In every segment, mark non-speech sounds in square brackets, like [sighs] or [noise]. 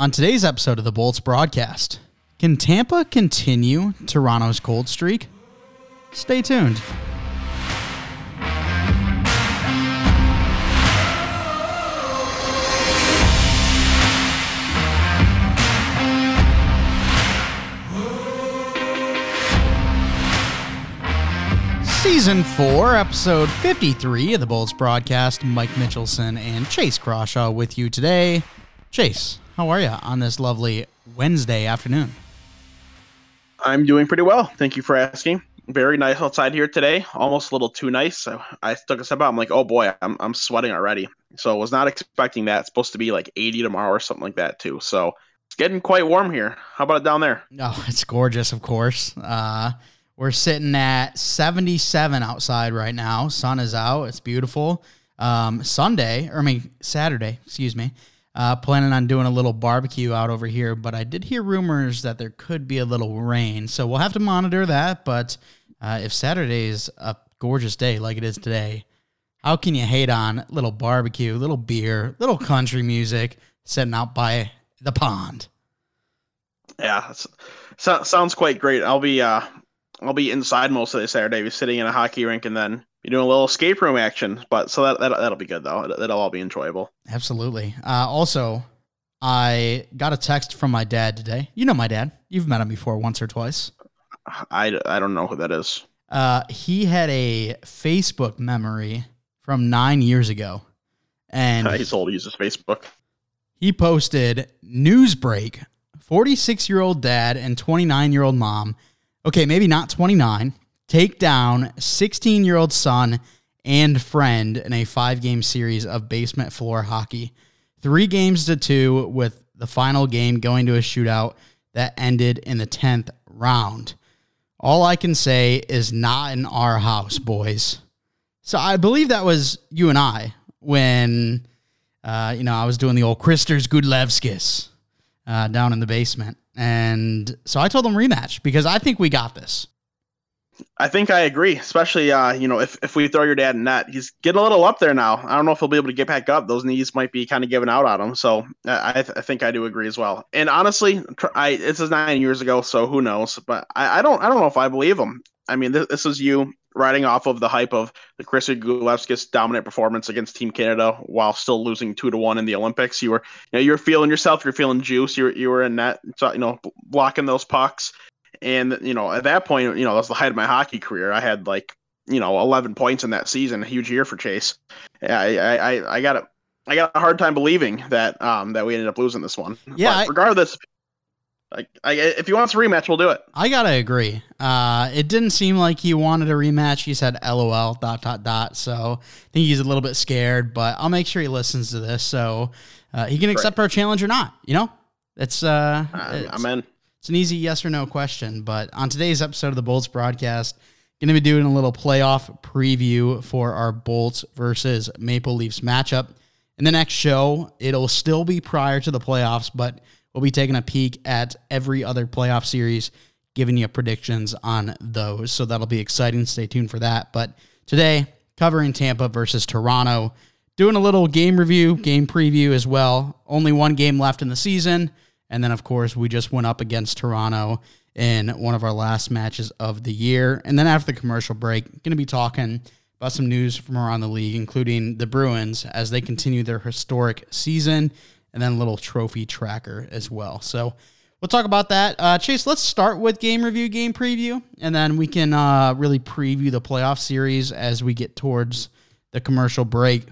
On today's episode of the Bolts broadcast, can Tampa continue Toronto's cold streak? Stay tuned. Season 4, episode 53 of the Bolts broadcast. Mike Mitchelson and Chase Crawshaw with you today. Chase, how are you on this lovely Wednesday afternoon? I'm doing pretty well. Thank you for asking. Very nice outside here today. Almost a little too nice. So I took a step out. I'm like, oh boy, I'm, I'm sweating already. So I was not expecting that. It's supposed to be like 80 tomorrow or something like that too. So it's getting quite warm here. How about it down there? [laughs] Oh, it's gorgeous, of course. Uh, we're sitting at 77 outside right now. Sun is out. It's beautiful. Um, Sunday, or I mean Saturday, excuse me. Uh, planning on doing a little barbecue out over here, but I did hear rumors that there could be a little rain, so we'll have to monitor that. But uh, if Saturday is a gorgeous day like it is today, how can you hate on little barbecue, little beer, little country music sitting out by the pond? Yeah, so, sounds quite great. I'll be uh, I'll be inside most of the Saturday, be sitting in a hockey rink, and then be doing a little escape room action. But so that, that that'll be good though. That'll all be enjoyable. Absolutely. Uh, also, I got a text from my dad today. You know my dad. You've met him before once or twice. I, I don't know who that is. Uh, he had a Facebook memory from nine years ago, and [laughs] he's old. He uses Facebook. He posted news break: forty-six year old dad and twenty-nine year old mom okay, maybe not 29, take down 16 year old son and friend in a five game series of basement floor hockey. Three games to two, with the final game going to a shootout that ended in the 10th round. All I can say is not in our house, boys. So I believe that was you and I when, uh, you know, I was doing the old Kristers Gudlevskis uh, down in the basement. And so I told him rematch because I think we got this. I think I agree, especially uh, you know if, if we throw your dad in net, he's getting a little up there now. I don't know if he'll be able to get back up. Those knees might be kind of giving out on him. So I, th- I think I do agree as well. And honestly, I this is nine years ago, so who knows? But I, I don't I don't know if I believe him. I mean, this, this is you riding off of the hype of the Chris Gudlevskis dominant performance against Team Canada while still losing two to one in the Olympics. You were, you know, you're feeling yourself. You're feeling juice. You were, you were in net, you know, blocking those pucks. And you know, at that point, you know, that's the height of my hockey career. I had like, you know, 11 points in that season. A huge year for Chase. I, I, I got it. I got a hard time believing that um that we ended up losing this one. Yeah. I, regardless, like, I, if he wants a rematch, we'll do it. I gotta agree. Uh, it didn't seem like he wanted a rematch. He said "LOL" dot dot dot. So I think he's a little bit scared, but I'll make sure he listens to this so uh, he can accept right. our challenge or not. You know, it's uh, it's, I'm in. It's an easy yes or no question. But on today's episode of the Bolts broadcast, going to be doing a little playoff preview for our Bolts versus Maple Leafs matchup. In the next show, it'll still be prior to the playoffs, but We'll be taking a peek at every other playoff series, giving you predictions on those. So that'll be exciting. Stay tuned for that. But today, covering Tampa versus Toronto, doing a little game review, game preview as well. Only one game left in the season. And then, of course, we just went up against Toronto in one of our last matches of the year. And then after the commercial break, going to be talking about some news from around the league, including the Bruins as they continue their historic season and then a little trophy tracker as well. So we'll talk about that. Uh, Chase, let's start with game review, game preview, and then we can uh, really preview the playoff series as we get towards the commercial break.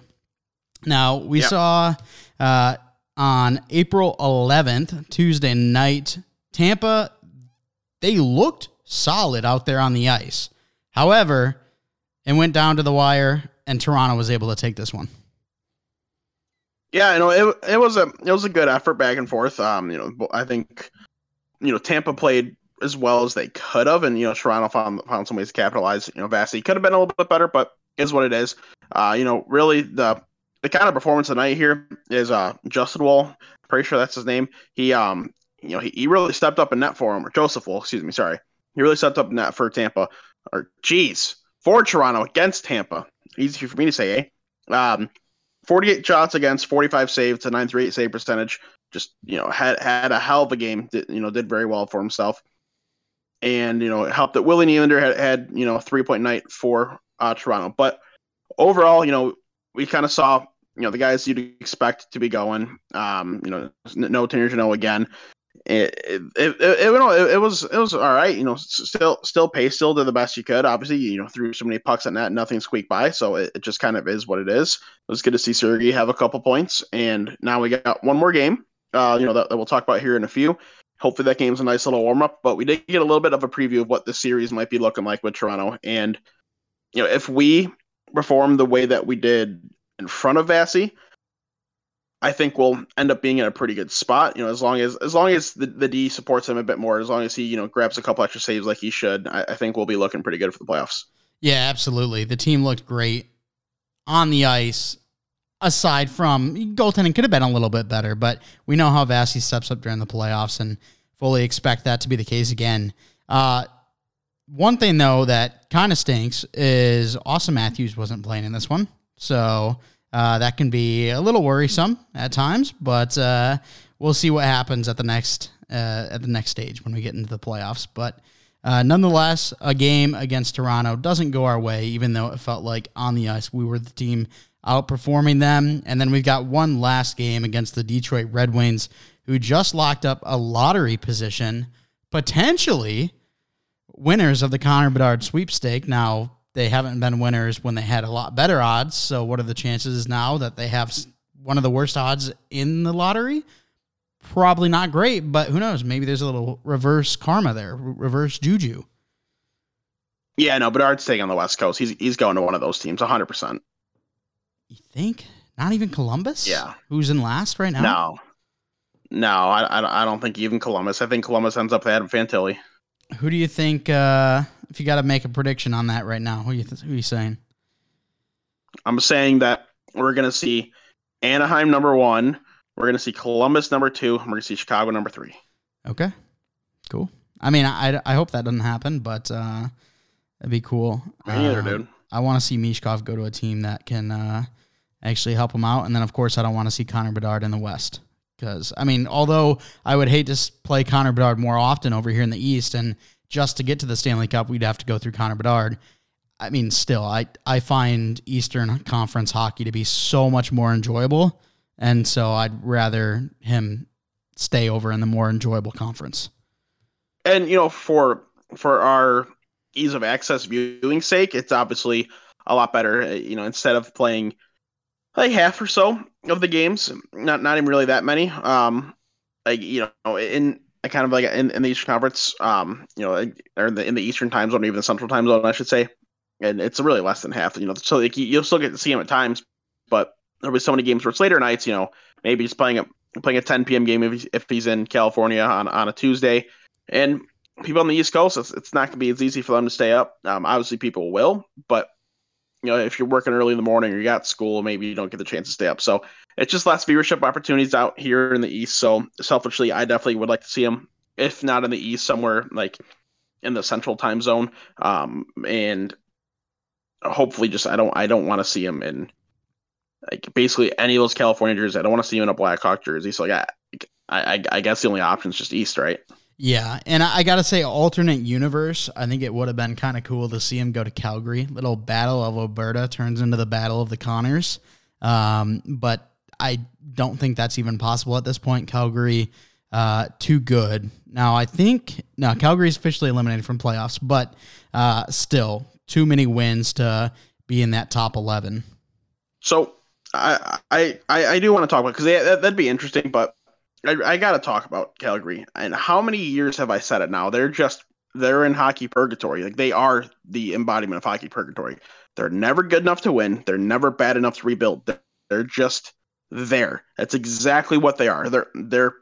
Now, we yep. saw uh, on April 11th, Tuesday night, Tampa, they looked solid out there on the ice. However, it went down to the wire, and Toronto was able to take this one. Yeah, you know, it it was a it was a good effort back and forth. Um, you know, I think you know Tampa played as well as they could have, and you know Toronto found found some ways to capitalize. You know, Vasi could have been a little bit better, but is what it is. Uh, you know, really the the kind of performance tonight here is uh Justin Wall. Pretty sure that's his name. He um you know he, he really stepped up in net for him, or Joseph Woll, excuse me, sorry. He really stepped up in net for Tampa, or geez, for Toronto against Tampa. Easy for me to say, eh? Um, 48 shots against, 45 saves, to 938 save percentage. Just you know had had a hell of a game. Did, you know did very well for himself, and you know it helped that Willie Nylander had had you know three point night for uh, Toronto. But overall, you know we kind of saw you know the guys you'd expect to be going. Um, you know, no Tanner Jeannot again. It it, it, it, it, was it was all right. You know, still still pace, still did the best you could. Obviously, you know, threw so many pucks at net, nothing squeaked by. So it, it just kind of is what it is. It was good to see Sergey have a couple points, and now we got one more game. Uh, you know that, that we'll talk about here in a few. Hopefully that game's a nice little warm up. But we did get a little bit of a preview of what the series might be looking like with Toronto, and you know if we perform the way that we did in front of Vasi, I think we'll end up being in a pretty good spot. You know, as long as as long as the, the D supports him a bit more, as long as he you know grabs a couple extra saves like he should, I, I think we'll be looking pretty good for the playoffs. Yeah, absolutely. The team looked great on the ice. Aside from goaltending, could have been a little bit better, but we know how Vasi steps up during the playoffs, and fully expect that to be the case again. Uh, one thing though that kind of stinks is Austin Matthews wasn't playing in this one. So uh, that can be a little worrisome at times, but uh, we'll see what happens at the next uh, at the next stage when we get into the playoffs. But uh, nonetheless, a game against Toronto doesn't go our way, even though it felt like on the ice we were the team outperforming them. And then we've got one last game against the Detroit Red Wings, who just locked up a lottery position, potentially winners of the Connor Bedard sweepstake. Now, they haven't been winners when they had a lot better odds. So, what are the chances now that they have one of the worst odds in the lottery? Probably not great, but who knows? Maybe there's a little reverse karma there, reverse juju. Yeah, no, Bedard's staying on the West Coast. He's he's going to one of those teams, 100%. You think? Not even Columbus? Yeah. Who's in last right now? No. No, I, I don't think even Columbus. I think Columbus ends up with Adam Fantilli. Who do you think? Uh, if you got to make a prediction on that right now, who are you th- who are you saying? I'm saying that we're going to see Anaheim number one. We're going to see Columbus number two. And we're going to see Chicago number three. Okay, cool. I mean, I, I hope that doesn't happen, but uh, that'd be cool. Me either, uh, dude. I want to see Michkov go to a team that can uh, actually help him out, and then of course I don't want to see Connor Bedard in the West. Because, I mean, although I would hate to play Connor Bedard more often over here in the East, and just to get to the Stanley Cup, we'd have to go through Connor Bedard. I mean, still, I, I find Eastern Conference hockey to be so much more enjoyable. And so I'd rather him stay over in the more enjoyable conference. And, you know, for for our ease of access viewing sake, it's obviously a lot better. You know, instead of playing like half or so of the games, not not even really that many. Um, like you know, in kind of like in, in the Eastern Conference, um, you know, or in the, in the Eastern time zone, even the Central time zone, I should say, and it's really less than half. You know, so like you'll still get to see him at times, but there'll be so many games where it's later nights. You know, maybe he's playing a playing a 10 p.m. game if he's, if he's in California on on a Tuesday, and people on the East Coast, it's, it's not going to be as easy for them to stay up. Um, obviously, people will, but you know, if you're working early in the morning or you got school, maybe you don't get the chance to stay up. So it's just less viewership opportunities out here in the East. So selfishly, I definitely would like to see him, if not in the East, somewhere like in the Central Time Zone. Um, and hopefully, just I don't I don't want to see him in like basically any of those California jerseys. I don't want to see him in a Blackhawk jersey. So like I, I I guess the only option is just East, right? Yeah, and I, gotta say, alternate universe. I think it would have been kind of cool to see him go to Calgary. Little Battle of Alberta turns into the Battle of the Connors. Um, but I don't think that's even possible at this point. Calgary, uh, too good. Now I think now Calgary's officially eliminated from playoffs, but uh, still too many wins to be in that top eleven. So I I I do want to talk about because that, that'd be interesting, but I, I got to talk about Calgary and how many years have I said it now? They're just they're in hockey purgatory. Like they are the embodiment of hockey purgatory. They're never good enough to win. They're never bad enough to rebuild. They're, they're just there. That's exactly what they are. They're they're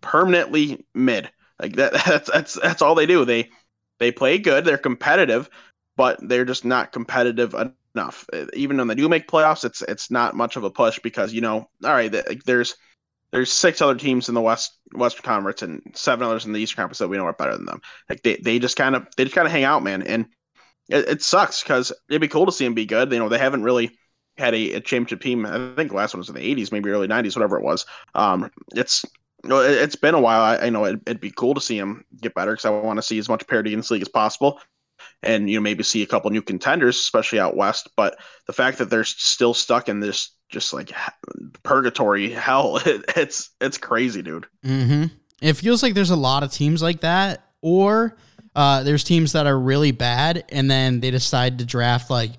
permanently mid. Like that [laughs] that's that's that's all they do. They they play good, they're competitive, but they're just not competitive enough. Even when they do make playoffs, it's it's not much of a push because you know, all right, there's there's six other teams in the West Western Conference and seven others in the Eastern Conference that we know are better than them. Like they, they just kind of they just kind of hang out, man, and it, it sucks because it'd be cool to see them be good. You know, they haven't really had a, a championship team. I think the last one was in the '80s, maybe early '90s, whatever it was. Um, it's it's been a while. I, I know it'd, it'd, be cool to see them get better because I want to see as much parity in this league as possible and you know maybe see a couple new contenders, especially out west. But the fact that they're still stuck in this just like purgatory hell, [laughs] it, it's it's crazy, dude. Mm-hmm. It feels like there's a lot of teams like that, or uh, there's teams that are really bad, and then they decide to draft like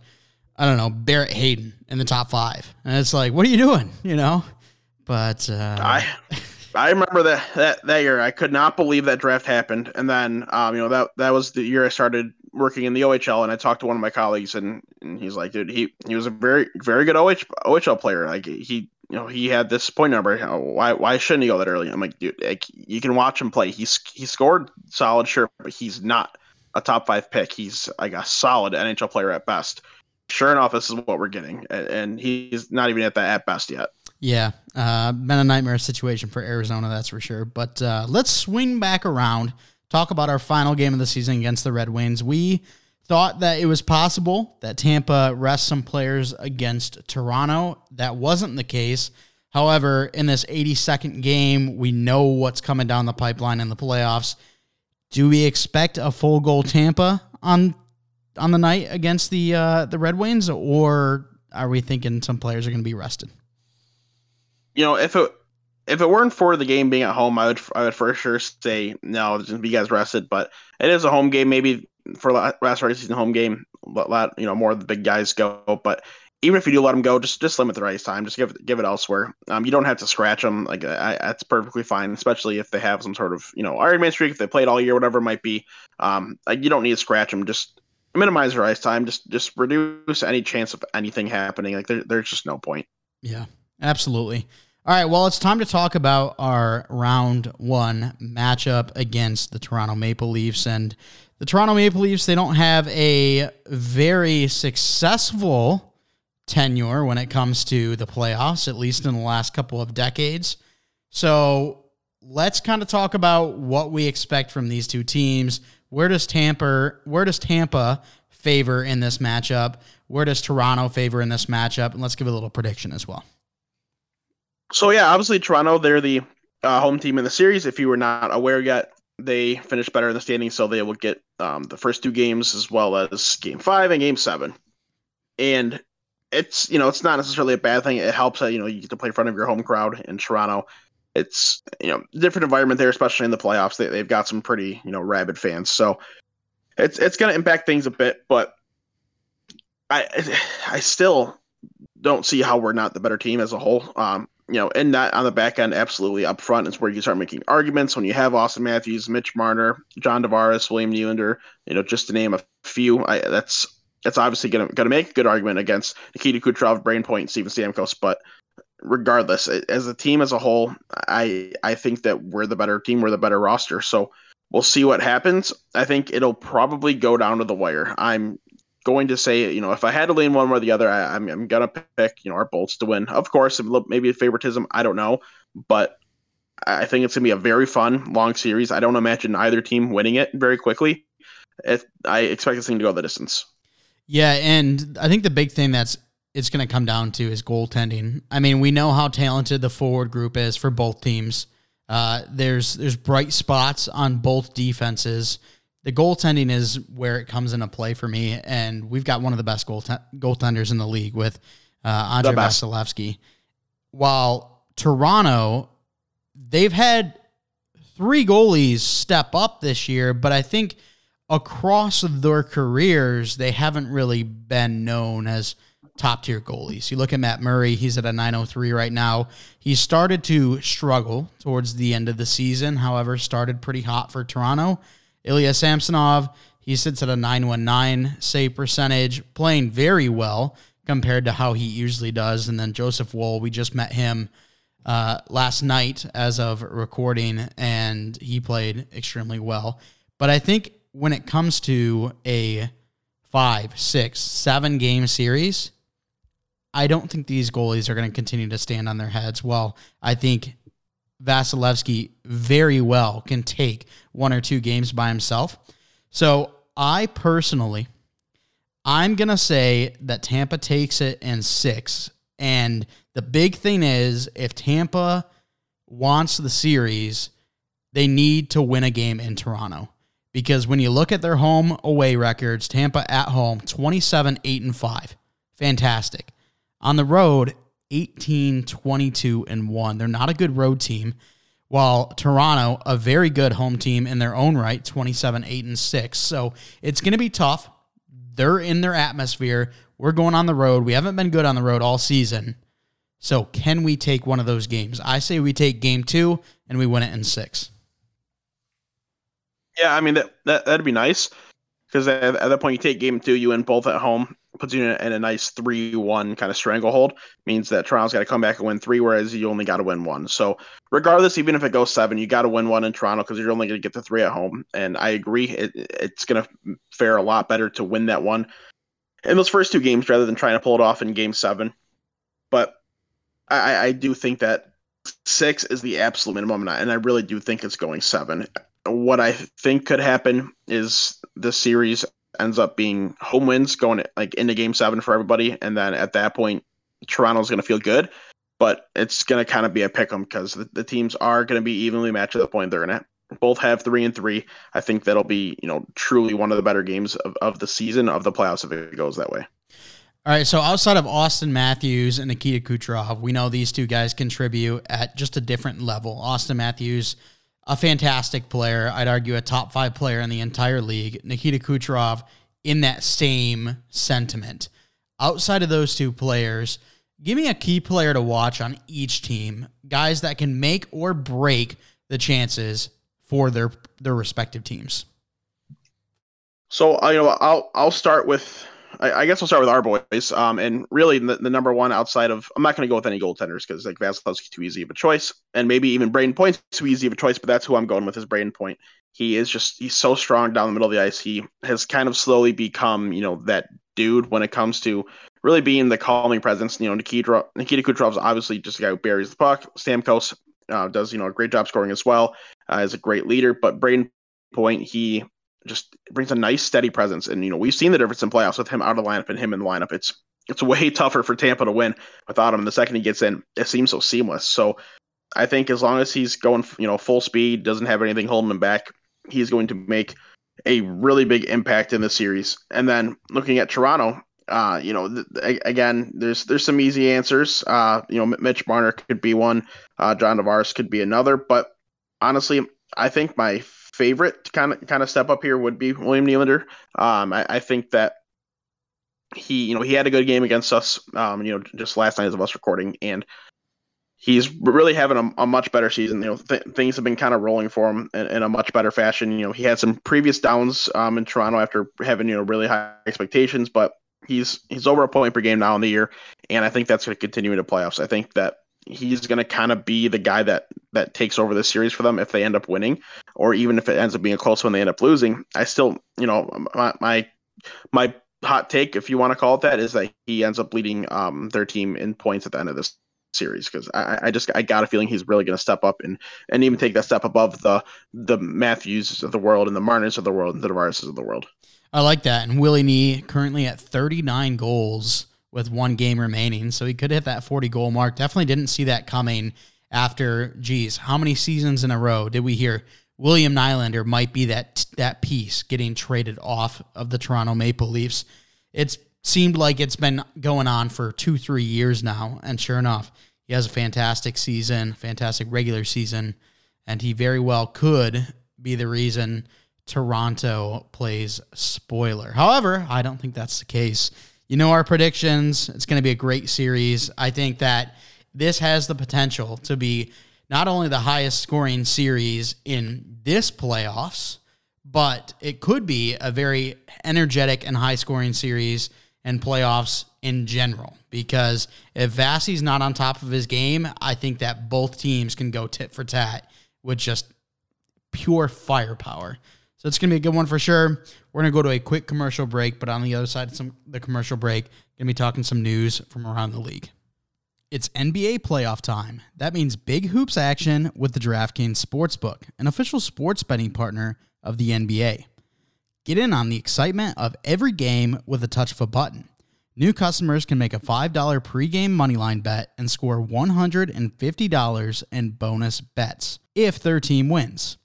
I don't know Barrett Hayton in the top five, and it's like, what are you doing? You know. But uh, I I remember that, that that year. I could not believe that draft happened. And then, um, you know, that that was the year I started working in the OHL, and I talked to one of my colleagues, and, and he's like, dude, he he was a very very good OH, OHL player. Like he, you know, he had this point number. Why why shouldn't he go that early? I'm like, dude, like, you can watch him play. He's he scored solid, sure, but he's not a top five pick. He's like a solid NHL player at best. Sure enough, this is what we're getting, and he's not even at that at best yet. Yeah, uh, been a nightmare situation for Arizona, that's for sure. But uh, let's swing back around, talk about our final game of the season against the Red Wings. We thought that it was possible that Tampa rest some players against Toronto. That wasn't the case. However, in this 82nd game, we know what's coming down the pipeline in the playoffs. Do we expect a full goal Tampa on on the night against the uh, the Red Wings, or are we thinking some players are going to be rested? you know, if it if it weren't for the game being at home, I would I would for sure say no, just be guys rested. But it is a home game, maybe for last regular season home game, let you know more of the big guys go. But even if you do let them go, just just limit the ice time. Just give it give it elsewhere. Um, you don't have to scratch them. Like I, that's perfectly fine, especially if they have some sort of you know Iron Man streak, if they played all year, whatever it might be. Um, like you don't need to scratch them. Just minimize their ice time. Just just reduce any chance of anything happening. Like there, there's just no point. Yeah, absolutely. All right, well, it's time to talk about our round one matchup against the Toronto Maple Leafs. And the Toronto Maple Leafs, they don't have a very successful tenure when it comes to the playoffs, at least in the last couple of decades. So let's kind of talk about what we expect from these two teams. Where does Tampa where does Tampa favor in this matchup? Where does Toronto favor in this matchup? And let's give a little prediction as well. So yeah, obviously Toronto, they're the uh, home team in the series. If you were not aware yet, they finished better in the standings, so they will get um, the first two games as well as Game Five and Game Seven. And it's you know it's not necessarily a bad thing. It helps that you know you get to play in front of your home crowd in Toronto. It's you know different environment there, especially in the playoffs. They, they've got some pretty you know rabid fans, so it's it's going to impact things a bit. But I [sighs] I still don't see how we're not the better team as a whole. Um, you know, and that on the back end, absolutely up front is where you start making arguments when you have Austin Matthews, Mitch Marner, John Tavares, William Nylander, you know, just to name a few. I, that's that's obviously going to make a good argument against Nikita Kucherov, Brayden Point, Steven Stamkos. But regardless, as a team as a whole, I I think that we're the better team, we're the better roster. So we'll see what happens. I think it'll probably go down to the wire. I'm going to say, you know, if I had to lean one way or the other, I, am I'm, I'm to pick, you know, our Bolts to win. Of course, maybe favoritism, I don't know, but I think it's going to be a very fun, long series. I don't imagine either team winning it very quickly. I expect this thing to go the distance. Yeah, and I think the big thing that's it's going to come down to is goaltending. I mean, we know how talented the forward group is for both teams. Uh, there's there's bright spots on both defenses the goaltending is where it comes into play for me, and we've got one of the best goaltenders in the league with uh, Andrei Vasilevskiy. while Toronto, they've had three goalies step up this year, but I think across their careers, they haven't really been known as top tier goalies. You look at Matt Murray, he's at a 903 right now. He started to struggle towards the end of the season, however, started pretty hot for Toronto. Ilya Samsonov, he sits at a 919 save percentage, playing very well compared to how he usually does. And then Joseph Woll, we just met him uh, last night as of recording, and he played extremely well. But I think when it comes to a five, six, seven game series, I don't think these goalies are going to continue to stand on their heads. Well, I think Vasilevskiy very well can take one or two games by himself. So I personally I'm going to say that Tampa takes it in six. And the big thing is if Tampa wants the series, they need to win a game in Toronto. Because when you look at their home away records, Tampa at home, 27, 8, and 5. Fantastic. On the road, 18, 22, and 1. They're not a good road team. While Toronto, a very good home team in their own right, 27, 8, and 6. So it's going to be tough. They're in their atmosphere. We're going on the road. We haven't been good on the road all season. So, can we take one of those games? I say we take game two and we win it in six. Yeah, I mean that, that that'd be nice because at, at, that point you take game two, you win both at home, puts you in a, nice three-one kind of stranglehold. Means that Toronto's got to come back and win three, whereas you only got to win one. So regardless, even if it goes seven, you got to win one in Toronto because you're only going to get the three at home. And I agree, it, it's going to fare a lot better to win that one in those first two games rather than trying to pull it off in game seven. But I, I do think that six is the absolute minimum, and I really do think it's going seven. What I think could happen is the series ends up being home wins going like into game seven for everybody, and then at that point, Toronto's going to feel good but it's going to kind of be a pick 'em because the, the, teams are going to be evenly matched at the point they're going to both have three and three. I think that'll be, you know, truly one of the better games of, of the season of the playoffs if it goes that way. All right, so outside of Austin Matthews and Nikita Kucherov, we know these two guys contribute at just a different level. Austin Matthews, a fantastic player, I'd argue a top five player in the entire league. Nikita Kucherov, in that same sentiment. Outside of those two players, Give me a key player to watch on each team, guys that can make or break the chances for their their respective teams. So you know, I'll I'll start with I, I guess we'll start with our boys. Um, and really the, the number one outside of I'm not going to go with any goaltenders because like Vasilevskiy too easy of a choice, and maybe even Brayden Point's too easy of a choice. But that's who I'm going with is Brayden Point. He is just he's so strong down the middle of the ice. He has kind of slowly become you know that dude when it comes to really being the calming presence. You know, Nikita Nikita Kucherov's obviously just a guy who buries the puck. Stamkos uh, does you know a great job scoring as well. Uh, is a great leader, but Brayden Point he just brings a nice steady presence, and you know we've seen the difference in playoffs with him out of the lineup and him in the lineup. It's it's way [laughs] tougher for Tampa to win without him. The second he gets in, it seems so seamless. So I think as long as he's going you know full speed, doesn't have anything holding him back, he's going to make a really big impact in the series. And then looking at Toronto, uh, you know, th- again, there's there's some easy answers. Uh, you know, Mitch Marner could be one. Uh, John Tavares could be another. But honestly, I think my favorite kind of kind of step up here would be William Nylander. Um, I, I, think that he, you know, he had a good game against us. Um, you know, just last night as of us recording, and he's really having a, a much better season. You know, th- things have been kind of rolling for him in, in, a much better fashion. You know, he had some previous downs um, in Toronto after having you know really high expectations, but he's he's over a point per game now in the year, and I think that's going to continue into playoffs. I think that he's going to kind of be the guy that that takes over the series for them if they end up winning, or even if it ends up being a close one they end up losing. I still, you know, my my, my hot take, if you want to call it that, is that he ends up leading um, their team in points at the end of this series because I, I just I got a feeling he's really going to step up and and even take that step above the the Matthews of the world and the Marners of the world and the Tavares of the world. I like that. And Willie Nee currently at 39 goals with one game remaining. So he could hit that 40 goal mark. Definitely didn't see that coming after, geez, how many seasons in a row did we hear William Nylander might be that that piece getting traded off of the Toronto Maple Leafs? It's seemed like it's been going on for two, three years now. And sure enough, he has a fantastic season, fantastic regular season, and he very well could be the reason Toronto plays spoiler. However, I don't think that's the case. You know our predictions. It's going to be a great series. I think that this has the potential to be not only the highest scoring series in this playoffs, but it could be a very energetic and high scoring series and playoffs in general. Because if Vasi's not on top of his game, I think that both teams can go tit for tat with just pure firepower. So it's going to be a good one for sure. We're going to go to a quick commercial break, but on the other side of some, the commercial break, going to be talking some news from around the league. It's NBA playoff time. That means big hoops action with the DraftKings Sportsbook, an official sports betting partner of the NBA. Get in on the excitement of every game with a touch of a button. New customers can make a $5 pregame moneyline bet and score $150 in bonus bets if their team wins.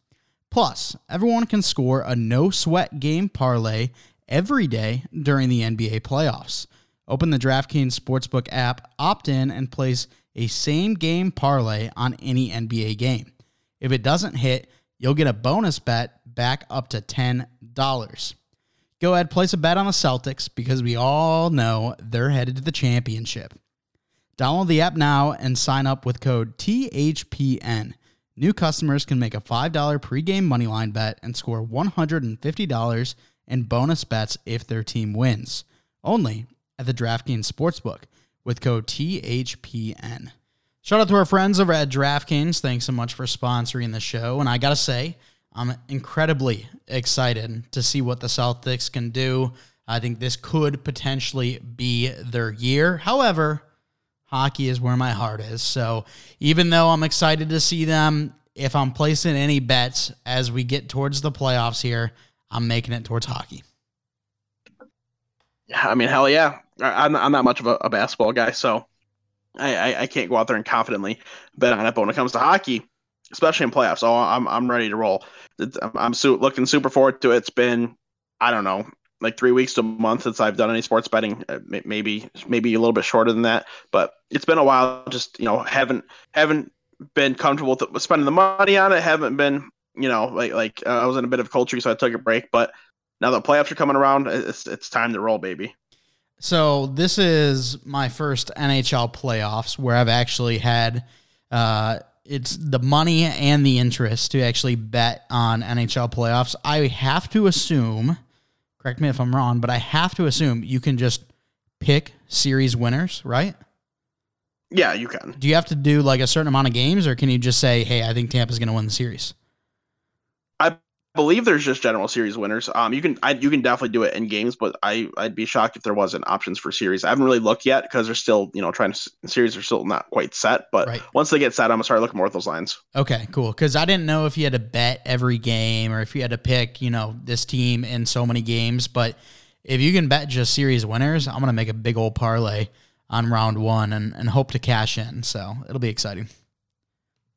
Plus, everyone can score a no sweat game parlay every day during the NBA playoffs. Open the DraftKings Sportsbook app, opt in, and place a same game parlay on any NBA game. If it doesn't hit, you'll get a bonus bet back up to $10. Go ahead, place a bet on the Celtics because we all know they're headed to the championship. Download the app now and sign up with code THPN. New customers can make a $5 pregame moneyline bet and score $150 in bonus bets if their team wins. Only at the DraftKings Sportsbook with code THPN. Shout out to our friends over at DraftKings. Thanks so much for sponsoring the show. And I got to say, I'm incredibly excited to see what the Celtics can do. I think this could potentially be their year. However, hockey is where my heart is. So even though I'm excited to see them, if I'm placing any bets as we get towards the playoffs here, I'm making it towards hockey. Yeah, I mean, hell yeah. I'm, I'm not much of a, a basketball guy, so I, I, I, can't go out there and confidently bet on it. But when it comes to hockey, especially in playoffs, oh, I'm, I'm ready to roll. I'm su- looking super forward to it. It's been, I don't know, like three weeks to a month since I've done any sports betting. Uh, maybe maybe a little bit shorter than that, but it's been a while. Just you know, haven't haven't been comfortable with spending the money on it. Haven't been you know like like uh, I was in a bit of culture, so I took a break. But now the playoffs are coming around, it's it's time to roll, baby. So this is my first NHL playoffs where I've actually had. Uh, it's the money and the interest to actually bet on NHL playoffs. I have to assume, correct me if I'm wrong, but I have to assume you can just pick series winners, right? Yeah, you can. Do you have to do like a certain amount of games, or can you just say, "Hey, I think Tampa's going to win the series"? Believe there's just general series winners. Um, you can I, you can definitely do it in games, but I I'd be shocked if there wasn't options for series. I haven't really looked yet because they're still you know trying to series are still not quite set. But right. once they get set, I'm gonna start looking more at those lines. Okay, cool. Because I didn't know if you had to bet every game or if you had to pick you know this team in so many games. But if you can bet just series winners, I'm gonna make a big old parlay on round one and, and hope to cash in. So it'll be exciting.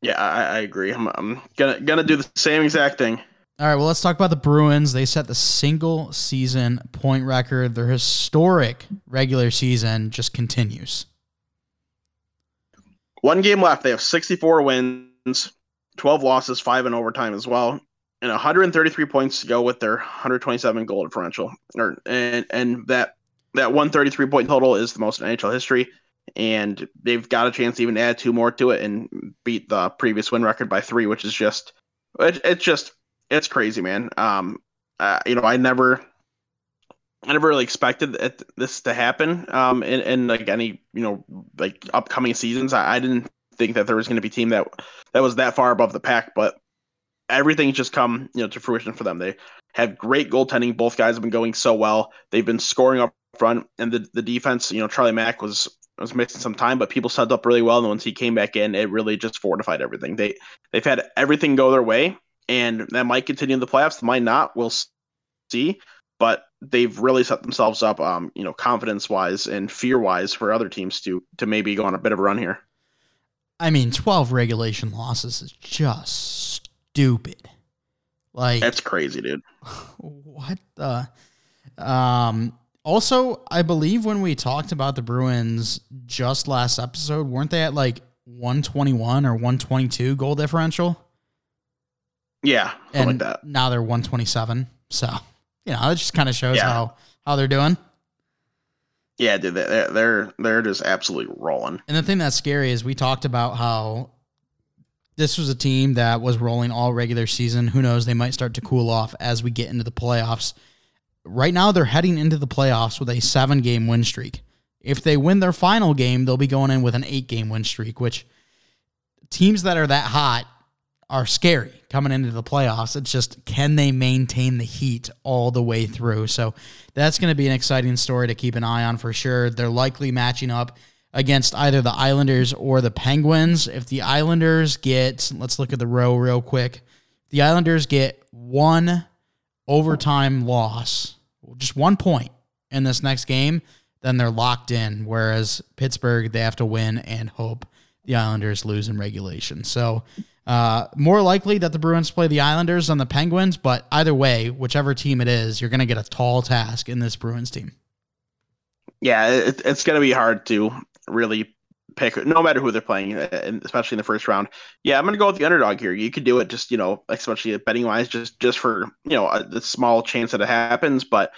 Yeah, I, I agree. I'm, I'm gonna gonna do the same exact thing. All right, well, let's talk about the Bruins. They set the single season point record. Their historic regular season just continues. One game left. They have 64 wins, 12 losses, five in overtime as well, and 133 points to go with their 127 goal differential. And and that that 133 point total is the most in NHL history. And they've got a chance to even add two more to it and beat the previous win record by three, which is just it, it's just it's crazy, man. Um, uh, you know, I never, I never really expected it, this to happen. Um, in, in like any, you know, like upcoming seasons, I, I didn't think that there was going to be a team that that was that far above the pack, but everything's just come, you know, to fruition for them. They have great goaltending. Both guys have been going so well. They've been scoring up front, and the the defense, you know, Charlie Mack was was missing some time, but people set up really well. And once he came back in, it really just fortified everything. They they've had everything go their way, and that might continue in the playoffs. Might not. We'll see. But they've really set themselves up, um, you know, confidence wise and fear wise for other teams to to maybe go on a bit of a run here. I mean, twelve regulation losses is just stupid. Like that's crazy, dude. [sighs] What the? Um. Also, I believe when we talked about the Bruins just last episode, weren't they at like 121 or 122 goal differential. Yeah, and like that. Now they're 127. So, you know, it just kind of shows yeah. how how they're doing. Yeah, dude, they're they're they're just absolutely rolling. And the thing that's scary is we talked about how this was a team that was rolling all regular season. Who knows? They might start to cool off as we get into the playoffs. Right now, they're heading into the playoffs with a seven game win streak. If they win their final game, they'll be going in with an eight game win streak, which teams that are that hot are scary coming into the playoffs. It's just can they maintain the heat all the way through? So that's going to be an exciting story to keep an eye on for sure. They're likely matching up against either the Islanders or the Penguins. If the Islanders get, let's look at the row real quick. The Islanders get one overtime loss, just one point in this next game, then they're locked in. Whereas Pittsburgh, they have to win and hope the Islanders lose in regulation. So uh, more likely that the Bruins play the Islanders than the Penguins, but either way, whichever team it is, you're going to get a tall task in this Bruins team. Yeah, it, it's going to be hard to really pick, no matter who they're playing, uh, especially in the first round. Yeah, I'm going to go with the underdog here. You could do it just, you know, especially betting wise, just just for you know the small chance that it happens, but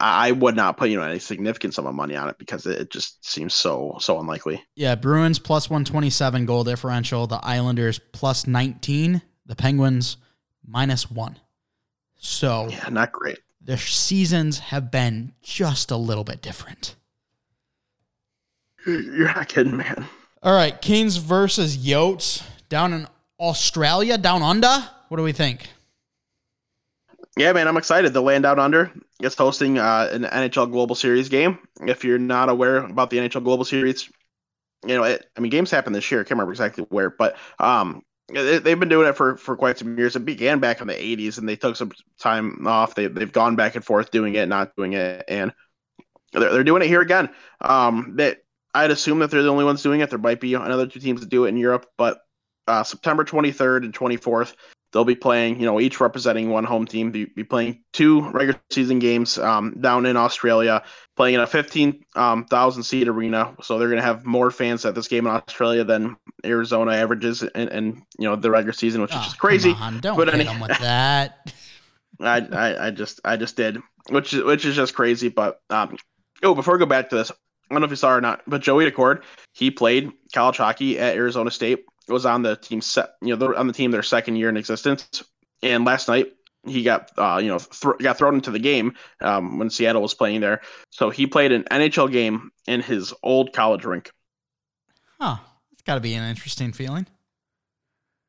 I would not put you know any significant sum of money on it because it just seems so so unlikely. Yeah, Bruins plus one twenty seven goal differential. The Islanders plus nineteen. The Penguins minus one. So yeah, not great. Their seasons have been just a little bit different. You're not kidding, man. All right, Kings versus Yotes down in Australia, down under. What do we think? Yeah, man, I'm excited. The land down under is hosting uh, an NHL Global Series game. If you're not aware about the NHL Global Series, you know, it, I mean, games happen this year. I can't remember exactly where, but um, they, they've been doing it for, for quite some years. It began back in the 80s, and they took some time off. They, they've gone back and forth doing it, not doing it, and they're, they're doing it here again. Um, that I'd assume that they're the only ones doing it. There might be another two teams that do it in Europe, but uh, September 23rd and 24th, they'll be playing, you know, each representing one home team, be, be playing two regular season games um, down in Australia, playing in a 15,000 um, seat arena. So they're going to have more fans at this game in Australia than Arizona averages and, and you know, the regular season, which oh, is just crazy. Don't but hit any, with that. [laughs] I, I, I just I just did, which is which is just crazy. But um, oh, before we go back to this, I don't know if you saw or not, but Joey Daccord, he played college hockey at Arizona State. Was on the team set, you know, on the team their second year in existence. And last night he got, uh, you know, th- got thrown into the game um, when Seattle was playing there. So he played an NHL game in his old college rink. Huh. It's got to be an interesting feeling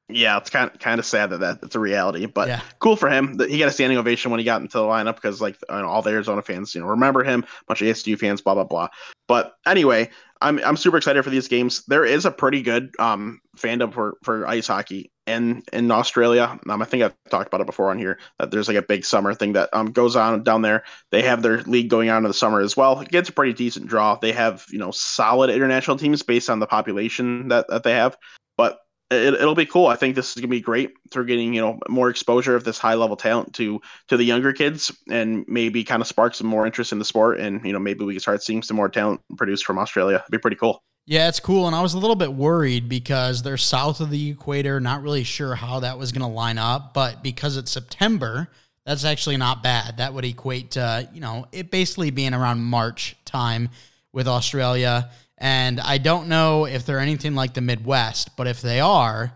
yeah, it's kind of, kind of sad that, that it's a reality, but yeah. cool for him. That he got a standing ovation when he got into the lineup because like all the Arizona fans, you know, remember him. A bunch of ASU fans, blah blah blah. But anyway, I'm I'm super excited for these games. There is a pretty good um fandom for for ice hockey in in Australia. Um, I think I've talked about it before on here that there's like a big summer thing that um goes on down there. They have their league going on in the summer as well. It gets a pretty decent draw. They have you know solid international teams based on the population that that they have, but it, it'll be cool. I think this is gonna be great for getting you know more exposure of this high level talent to to the younger kids, and maybe kind of spark some more interest in the sport, and you know maybe we can start seeing some more talent produced from Australia. It'd be pretty cool. Yeah, it's cool, and I was a little bit worried because they're south of the equator. Not really sure how that was gonna line up, but because it's September, that's actually not bad. That would equate to you know it basically being around March time with Australia and I don't know if they're anything like the Midwest, but if they are,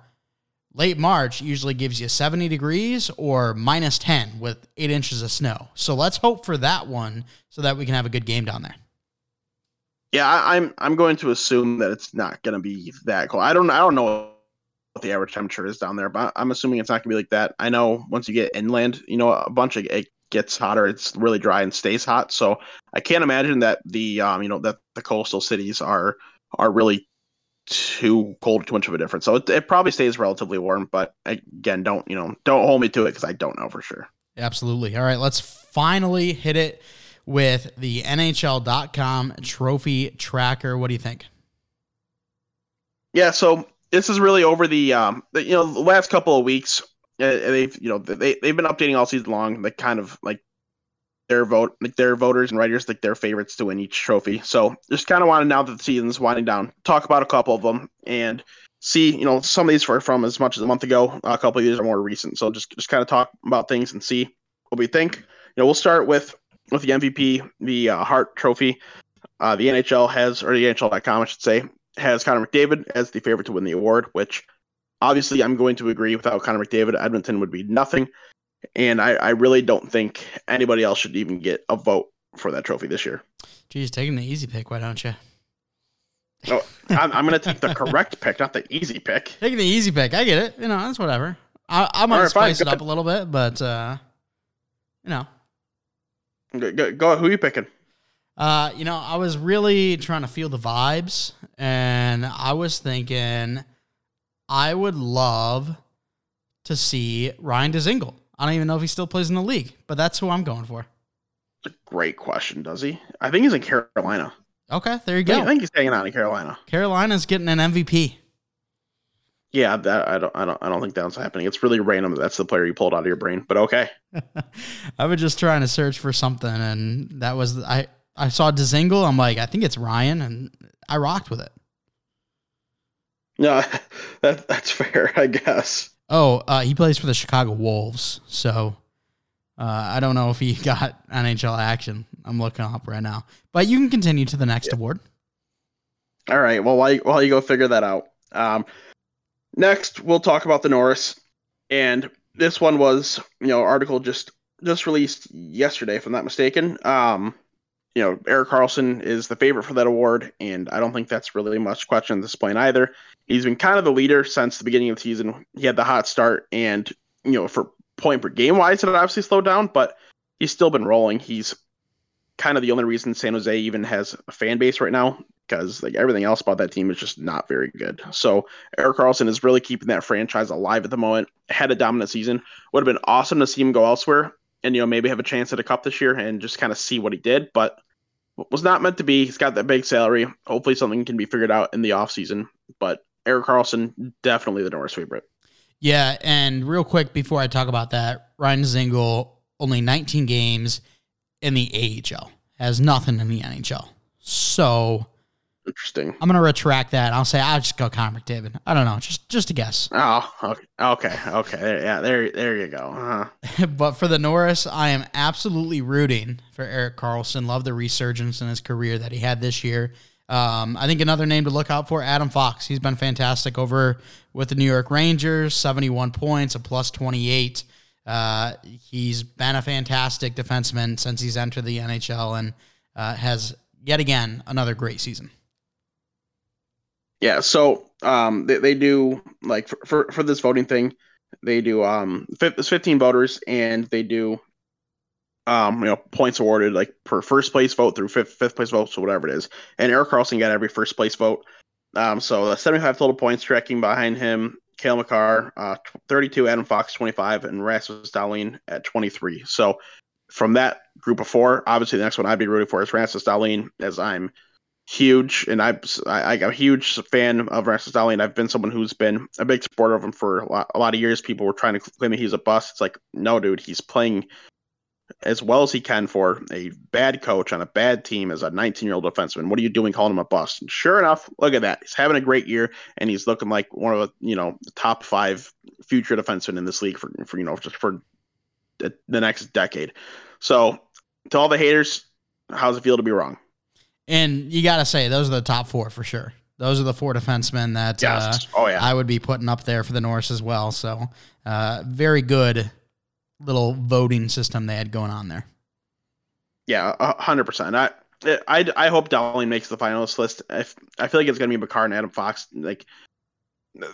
late March usually gives you 70 degrees or minus 10 with eight inches of snow. So let's hope for that one so that we can have a good game down there. Yeah, I, am I'm, I'm going to assume that it's not going to be that cold. I don't I don't know what the average temperature is down there, but I'm assuming it's not going to be like that. I know once you get inland, you know, a bunch of it gets hotter. It's really dry and stays hot. So I can't imagine that the um, you know that the coastal cities are are really too cold, too much of a difference. So it, it probably stays relatively warm. But again, don't you know don't hold me to it because I don't know for sure. Absolutely. All right, let's finally hit it with the NHL.com trophy tracker. What do you think? Yeah, so this is really over the um, the, you know the last couple of weeks they've you know they they've been updating all season long, like kind of like their vote, like their voters and writers, like their favorites to win each trophy. So just kind of wanted now that the season's winding down, talk about a couple of them. And see, you know, some of these were from as much as a month ago. A couple of these are more recent. So just just kind of talk about things and see what we think. You know, we'll start with with the MVP, the uh, Hart Trophy. Uh, the NHL has, or the NHL.com, I should say, has Connor McDavid as the favorite to win the award. Which, obviously, I'm going to agree. Without Connor McDavid, Edmonton would be nothing. And I, I really don't think anybody else should even get a vote for that trophy this year. Geez, taking the easy pick, why don't you? Oh, I'm, I'm going to take the correct pick, not the easy pick. [laughs] Taking the easy pick, I get it. You know, that's whatever. I, I might right, spice fine, it up a little bit, but uh, you know. Go, go, go, Who are you picking? Uh, you know, I was really trying to feel the vibes, and I was thinking I would love to see Ryan Dzingel. I don't even know if he still plays in the league, but that's who I'm going for. A great question. Does he? I think he's in Carolina. Okay, there you go. I think he's hanging out in Carolina. Carolina's getting an MVP. Yeah, that I don't, I don't, I don't think that's happening. It's really random. That's the player you pulled out of your brain, but okay. [laughs] I was just trying to search for something, and that was I. I saw Dzingel. I'm like, I think it's Ryan, and I rocked with it. No, [laughs] that that's fair, I guess. Oh, uh, he plays for the Chicago Wolves, so uh, I don't know if he [laughs] got NHL action. I'm looking up right now, but you can continue to the next yeah. award. All right. Well, while you, while you go figure that out, um, next we'll talk about the Norris, and this one was you know article just just released yesterday, if I'm not mistaken. Um, you know, Erik Karlsson is the favorite for that award, and I don't think that's really much question at this point either. He's been kind of the leader since the beginning of the season. He had the hot start, and you know, for point per game wise, it obviously slowed down, but he's still been rolling. He's kind of the only reason San Jose even has a fan base right now because like everything else about that team is just not very good. So Erik Karlsson is really keeping that franchise alive at the moment. Had a dominant season. Would have been awesome to see him go elsewhere and you know maybe have a chance at a cup this year and just kind of see what he did, but was not meant to be. He's got that big salary. Hopefully something can be figured out in the offseason. But Erik Karlsson, definitely the Norris favorite. Yeah, and real quick before I talk about that, Ryan Dzingel only 19 games in the AHL, has nothing in the NHL. So interesting. I'm gonna retract that. I'll say I'll just go Connor McDavid. I don't know, just just a guess. Oh, okay, okay, okay. Yeah, there, there you go. Uh-huh. [laughs] but for the Norris, I am absolutely rooting for Erik Karlsson. Love the resurgence in his career that he had this year. Um, I think another name to look out for, Adam Fox. He's been fantastic over with the New York Rangers, 71 points, a plus 28. Uh, he's been a fantastic defenseman since he's entered the NHL and uh, has yet again another great season. Yeah, so um, they, they do like for, for, for this voting thing, they do um, 15 voters and they do um, you know, points awarded like per first place vote through fifth fifth place vote, so whatever it is. And Erik Karlsson got every first place vote. Um, so the 75 total points tracking behind him, Cale Makar, uh, 32, Adam Fox 25, and Rasmus Dahlin at 23. So from that group of four, obviously the next one I'd be rooting for is Rasmus Dahlin, as I'm huge and I, I I'm a huge fan of Rasmus Dahlin. I've been someone who's been a big supporter of him for a lot, a lot of years. People were trying to claim that he's a bust. It's like, no, dude, he's playing as well as he can for a bad coach on a bad team as a 19 year old defenseman. What are you doing calling him a bust? And sure enough, look at that. He's having a great year and he's looking like one of the, you know, top five future defensemen in this league for, for you know, just for the, the next decade. So to all the haters, how's it feel to be wrong? And you got to say, those are the top four for sure. Those are the four defensemen that yes. uh, oh, yeah. I would be putting up there for the Norris as well. So, uh, very good little voting system they had going on there. Yeah, hundred percent. I, I, I hope Dahlin makes the finalist list. I, I feel like it's going to be Makar and Adam Fox. Like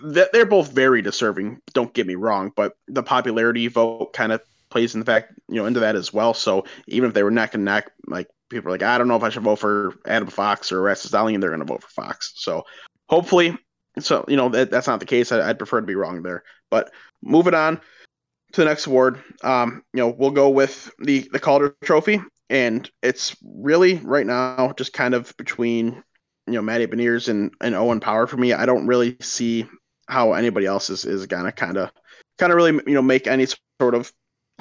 they're both very deserving. Don't get me wrong, but the popularity vote kind of plays in the fact you know into that as well. So even if they were neck and neck, like people are like, I don't know if I should vote for Adam Fox or Rasmus Dahlin, they're going to vote for Fox. So hopefully, so you know that, that's not the case. I, would prefer to be wrong there. But moving on to the next award, um, you know, we'll go with the the Calder Trophy, and it's really right now just kind of between you know Matty Beniers and and Owen Power for me. I don't really see how anybody else is is gonna kind of kind of really you know make any sort of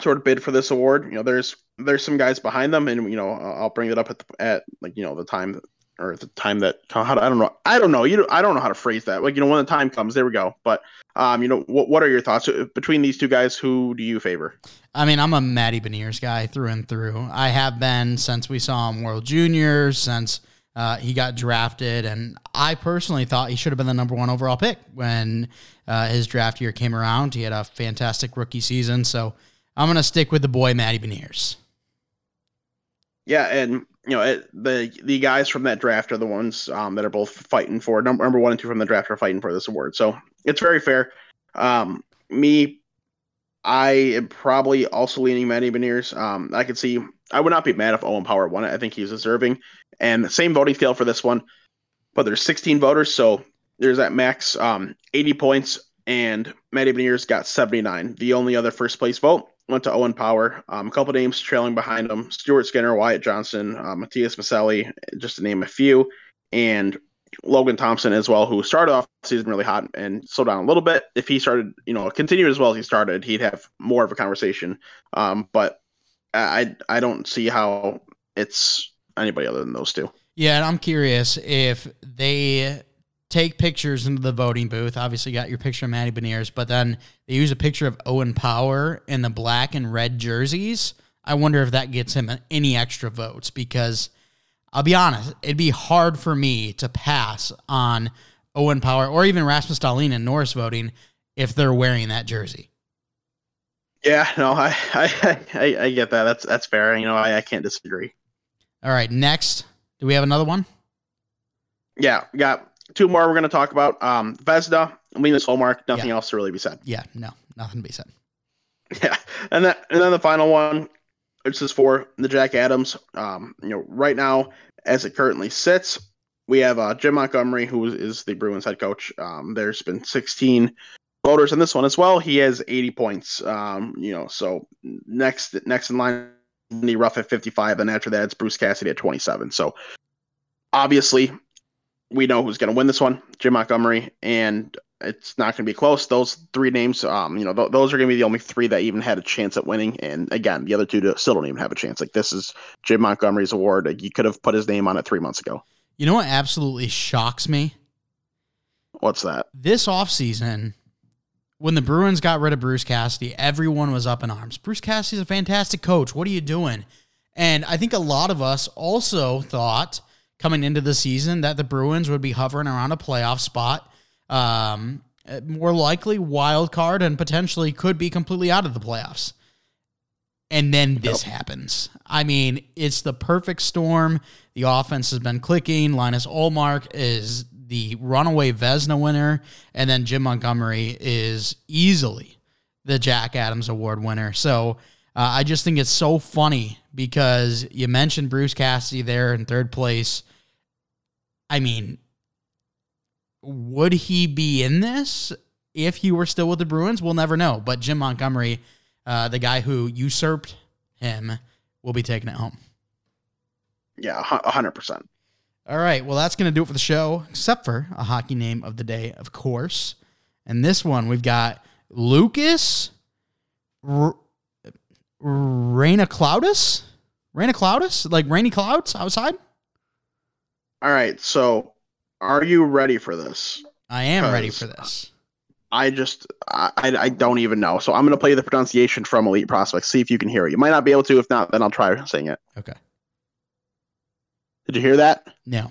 sort of bid for this award. You know, there's there's some guys behind them, and you know I'll bring it up at the, at like you know the time or the time that I don't know I don't know. You I don't know how to phrase that. Like you know when the time comes there we go. But um you know what what are your thoughts between these two guys? Who do you favor? I mean I'm a Matty Beniers guy through and through. I have been since we saw him World Juniors since uh, he got drafted. And I personally thought he should have been the number one overall pick when uh, his draft year came around. He had a fantastic rookie season. So I'm gonna stick with the boy Matty Beniers yeah and you know, it, the the guys from that draft are the ones um, that are both fighting for number, number one and two from the draft are fighting for this award. So it's very fair. Um, me, I am probably also leaning Matty Beniers. Um, I could see I would not be mad if Owen Power won it. I think he's deserving. And same voting scale for this one, but there's 16 voters, so there's that max um, 80 points, and Matty Beniers got 79. The only other first place vote went to Owen Power. Um, a couple names trailing behind him: Stuart Skinner, Wyatt Johnston, uh, Mattias Maccelli, just to name a few, and Logan Thompson as well, who started off the season really hot and slowed down a little bit. If he started, you know, continued as well as he started, he'd have more of a conversation. Um, but I I don't see how it's anybody other than those two. Yeah, and I'm curious if they take pictures into the voting booth. Obviously, got your picture of Matty Beniers, but then they use a picture of Owen Power in the black and red jerseys. I wonder if that gets him any extra votes because I'll be honest, it'd be hard for me to pass on Owen Power or even Rasmus Dahlin and Norris voting if they're wearing that jersey. Yeah, no, I I, I, I get that. That's that's fair. You know, I, I can't disagree. All right, next, do we have another one? Yeah, got two more we're going to talk about. Um, Vezina, Linus Ullmark. Nothing yeah. else to really be said. Yeah, no, nothing to be said. [laughs] Yeah, and then and then the final one, which is for the Jack Adams. Um, you know, right now as it currently sits, we have uh, Jim Montgomery, who is the Bruins head coach. Um, there's been 16 voters in this one as well. He has 80 points. Um, you know, so next next in line, the Ruff at 55, and after that it's Bruce Cassidy at 27. So obviously we know who's going to win this one, Jim Montgomery, and it's not going to be close. Those three names, um, you know, th- those are going to be the only three that even had a chance at winning. And again, the other two still don't even have a chance. Like this is Jim Montgomery's award. Like, you could have put his name on it three months ago. You know what absolutely shocks me? What's that? This offseason, when the Bruins got rid of Bruce Cassidy, everyone was up in arms. Bruce Cassidy's a fantastic coach. What are you doing? And I think a lot of us also thought coming into the season that the Bruins would be hovering around a playoff spot. Um, more likely wild card and potentially could be completely out of the playoffs. And then this nope. happens. I mean, it's the perfect storm. The offense has been clicking. Linus Ullmark is the runaway Vezina winner, and then Jim Montgomery is easily the Jack Adams Award winner. So uh, I just think it's so funny because you mentioned Bruce Cassidy there in third place. I mean, would he be in this if he were still with the Bruins? We'll never know. But Jim Montgomery, uh, the guy who usurped him, will be taking it home. Yeah, 100%. All right. Well, that's going to do it for the show, except for a hockey name of the day, of course. And this one, we've got Lucas R- Raina Cloudus? Raina Cloudus? Like rainy clouds outside? All right, so are you ready for this? I am ready for this. I just I, I don't even know. So I'm gonna play the pronunciation from Elite Prospects. See if you can hear it. You might not be able to. If not, then I'll try saying it. Okay. Did you hear that? No.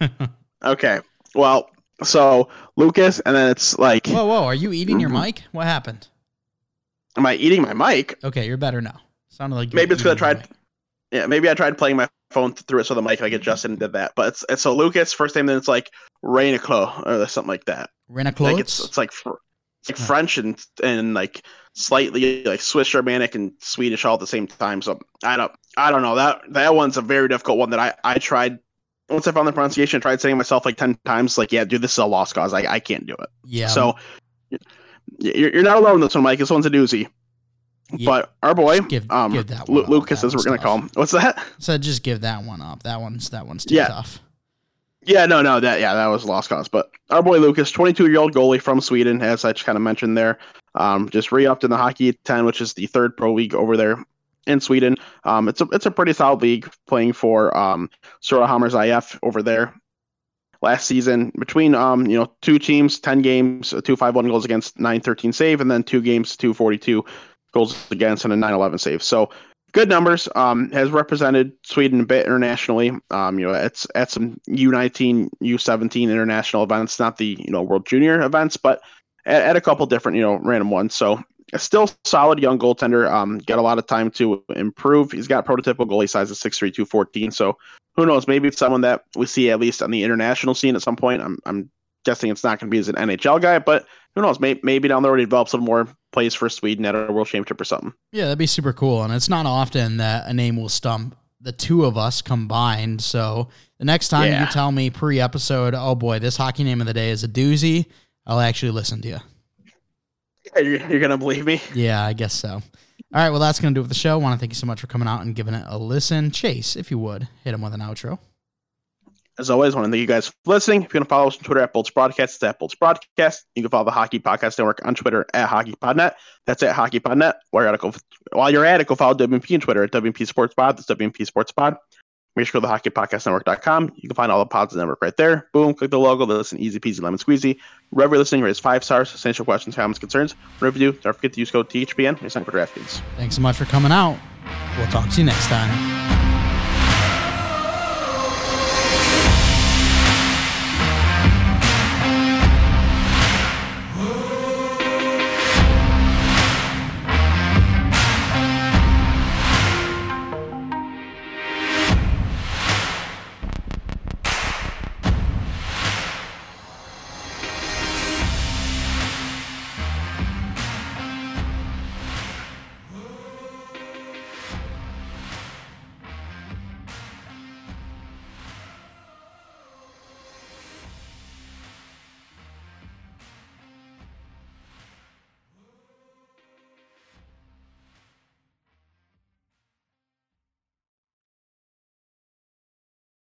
[laughs] okay. Well, so Lucas, and then it's like. Whoa, whoa! Are you eating your mm-hmm. mic? What happened? Am I eating my mic? Okay, you're better now. Sounded like maybe it's because I tried. Yeah, maybe I tried playing my phone through it so the mic like adjusted and did that. But it's it's so Lucas first name, then it's like Rainiclo or something like that. Rainiclo. Like it's it's like it's like French and and like slightly like Swiss Germanic and Swedish all at the same time. So I don't I don't know that that one's a very difficult one that I I tried. Once I found the pronunciation, I tried saying myself like ten times. Like, yeah, dude, this is a lost cause. I, I can't do it. Yeah. So you're, you're not alone in this one, Mike. This one's a doozy. Yeah. But our boy, give, um, give that Lu- Lucas, as we're gonna call him. What's that? So just give that one up. That one's that one's too yeah. tough. Yeah, no, no, that yeah, that was lost cause. But our boy Lucas, 22 year old goalie from Sweden, as I just kind of mentioned there, um, just re upped in the Hockeyettan, which is the third pro league over there in Sweden. Um, it's a it's a pretty solid league playing for um, Surahammars IF over there. Last season, between um, you know two teams, ten games, two five one goals against, nine thirteen save, and then two games, two forty two goals against, and a nine eleven save. So good numbers. Um, has represented Sweden a bit internationally. Um, you know, it's at some U19, U17 international events, not the you know World Junior events, but at, at a couple different you know random ones. So still solid young goaltender. Um, got a lot of time to improve. He's got prototypical goalie size of 6'3", 214. So who knows? Maybe it's someone that we see at least on the international scene at some point. I'm, I'm guessing it's not going to be as an NHL guy, but who knows? Maybe, maybe down the road he develops some more plays for Sweden at a world championship or something. Yeah, that'd be super cool. And it's not often that a name will stump the two of us combined. So the next time yeah. you tell me pre episode, oh boy, this hockey name of the day is a doozy, I'll actually listen to you. You're, to believe me? Yeah, I guess so. All right, well, that's going to do it for the show. I want to thank you so much for coming out and giving it a listen. Chase, if you would, hit him with an outro. As always, I want to thank you guys for listening. If you want to follow us on Twitter at Bolts Broadcast, it's at Bolts Broadcast. You can follow the Hockey Podcast Network on Twitter at HockeyPodNet. That's at HockeyPodNet. While you're at it, while you're at it, go follow WP on Twitter at WP Sports Pod. That's WP Sports Pod. Make sure to go to the hockeypodcastnetwork.com. You can find all the pods in the network right there. Boom, click the logo. Listen easy peasy lemon squeezy. Wherever you're listening, raise five stars. Essential questions, comments, concerns. Do, don't forget to use code THPN. You're signed for DraftKings. Thanks so much for coming out. We'll talk to you next time.